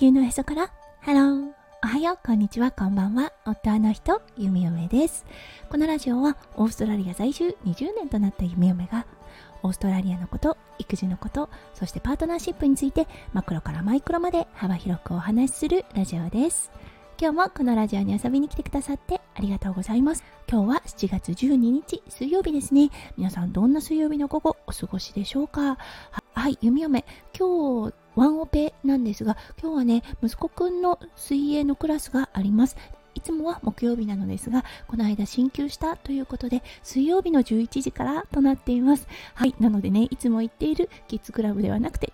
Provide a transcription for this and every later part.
球のへそから。ハローおはよう。こんにちは。こんばんは。夫の人。ゆみよめです。このラジオはオーストラリア在住。20年となった弓嫁がオーストラリアのこと育児のことそしてパートナーシップについてマクロからマイクロまで幅広くお話しするラジオです。今日もこのラジオに遊びに来てくださってありがとうございます。今日は7月12日水曜日ですね。皆さんどんな水曜日の午後お過ごしでしょうか？はいゆみよめ。今日ワンオペですが今日はね息子くんの水泳のクラスがありますいつもは木曜日なのですが、この間進級したということで、水曜日の11時からとなっています。はい、なのでね、いつも行っているキッズクラブではなくて、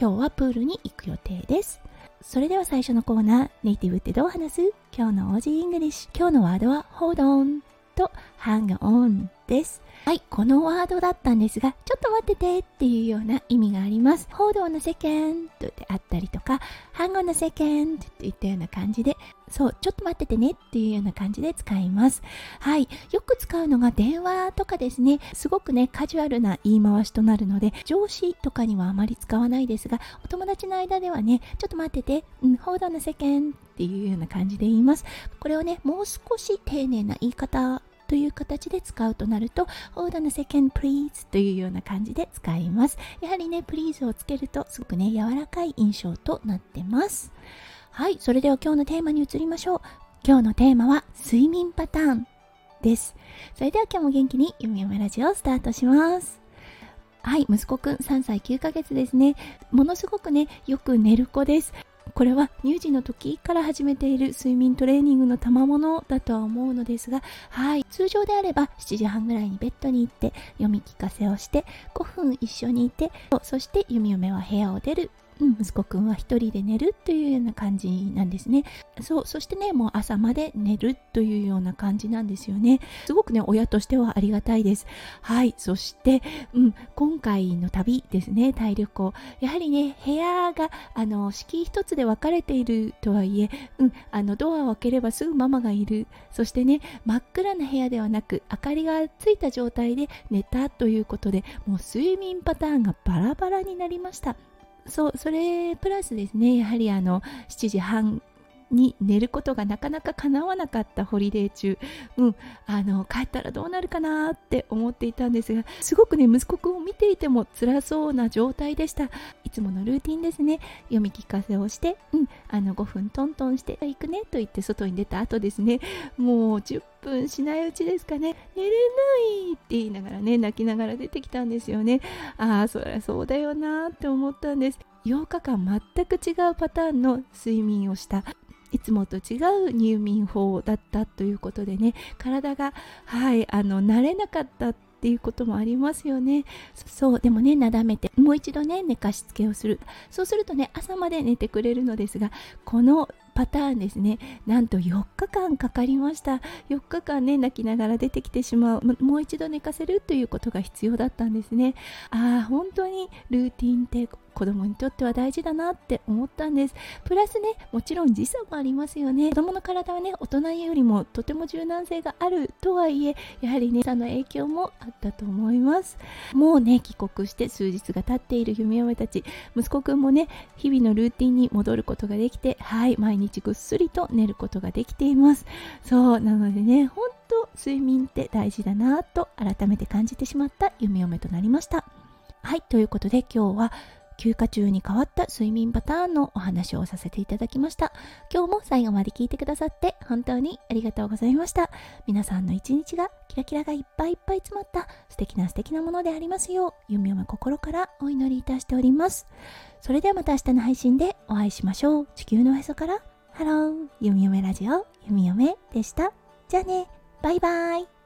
今日はプールに行く予定です。それでは最初のコーナー、ネイティブってどう話す？今日の OG English。今日のワードは Hold on と Hang on です。はい、このワードだったんですが、ちょっと待っててっていうような意味があります。hold on a second とあったりとか、hang on a second といったような感じで、そう、ちょっと待っててねっていうような感じで使います。はい、よく使うのが電話とかですね、すごくね、カジュアルな言い回しとなるので、上司とかにはあまり使わないですが、お友達の間ではね、ちょっと待ってて、うん、hold on a second っていうような感じで言います。これをね、もう少し丁寧な言い方という形で使うとなると Hold on a second please というような感じで使いますやはりね please をつけるとすごくね柔らかい印象となってますはいそれでは今日のテーマに移りましょう今日のテーマは睡眠パターンですそれでは今日も元気にゆみゆめラジオをスタートしますはい、息子くん3歳9ヶ月ですね。ものすごくね、よく寝る子です。これは乳児の時から始めている睡眠トレーニングの賜物だとは思うのですが、はい、通常であれば7時半ぐらいにベッドに行って読み聞かせをして5分一緒にいて、そして弓嫁は部屋を出る。うん、息子くんは一人で寝るというような感じなんですね。そう、そしてね、もう朝まで寝るというような感じなんですよね。すごくね、親としてはありがたいです。はい、そして、うん、今回の旅ですね、タイ旅行。やはりね、部屋が、あの、敷居一つで分かれているとはいえ、うん、あの、ドアを開ければすぐママがいる。そしてね、真っ暗な部屋ではなく、明かりがついた状態で寝たということで、もう睡眠パターンがバラバラになりました。そうそれプラスですねやはりあの7時半に寝ることがなかなか叶わなかったホリデー中、うん、あの帰ったらどうなるかなって思っていたんですがすごくね息子くんを見ていても辛そうな状態でした。いつものルーティンですね。読み聞かせをして、うん、あの5分トントンして行くねと言って外に出た後ですね。もう10分しないうちですかね。寝れないって言いながらね泣きながら出てきたんですよね。ああそりゃそうだよなって思ったんです。8日間全く違うパターンの睡眠をした。いつもと違う入眠法だったということでね体がはいあの慣れなかったっていうこともありますよね。そうでもねなだめてもう一度ね寝かしつけをする。そうするとね朝まで寝てくれるのですがこのパターンですねなんと4日間かかりました。4日間ね泣きながら出てきてしまう。もう一度寝かせるということが必要だったんですね。ああ本当にルーティンって子供にとっては大事だなって思ったんです。プラスねもちろん時差もありますよね。子供の体はね大人よりもとても柔軟性があるとはいえやはりねその影響もあったと思います。もうね帰国して数日が経っている夢嫁たち。息子くんもね日々のルーティンに戻ることができてはい毎日ぐっすりと寝ることができています。そうなのでね本当睡眠って大事だなと改めて感じてしまった夢嫁となりました。はいということで今日は休暇中に変わった睡眠パターンのお話をさせていただきました。今日も最後まで聞いてくださって本当にありがとうございました。皆さんの一日がキラキラがいっぱいいっぱい詰まった素敵な素敵なものでありますよう、ゆみよめ心からお祈りいたしております。それではまた明日の配信でお会いしましょう。地球のへそから Hello、ゆみよめラジオ、ゆみよめでした。じゃあね、バイバイ。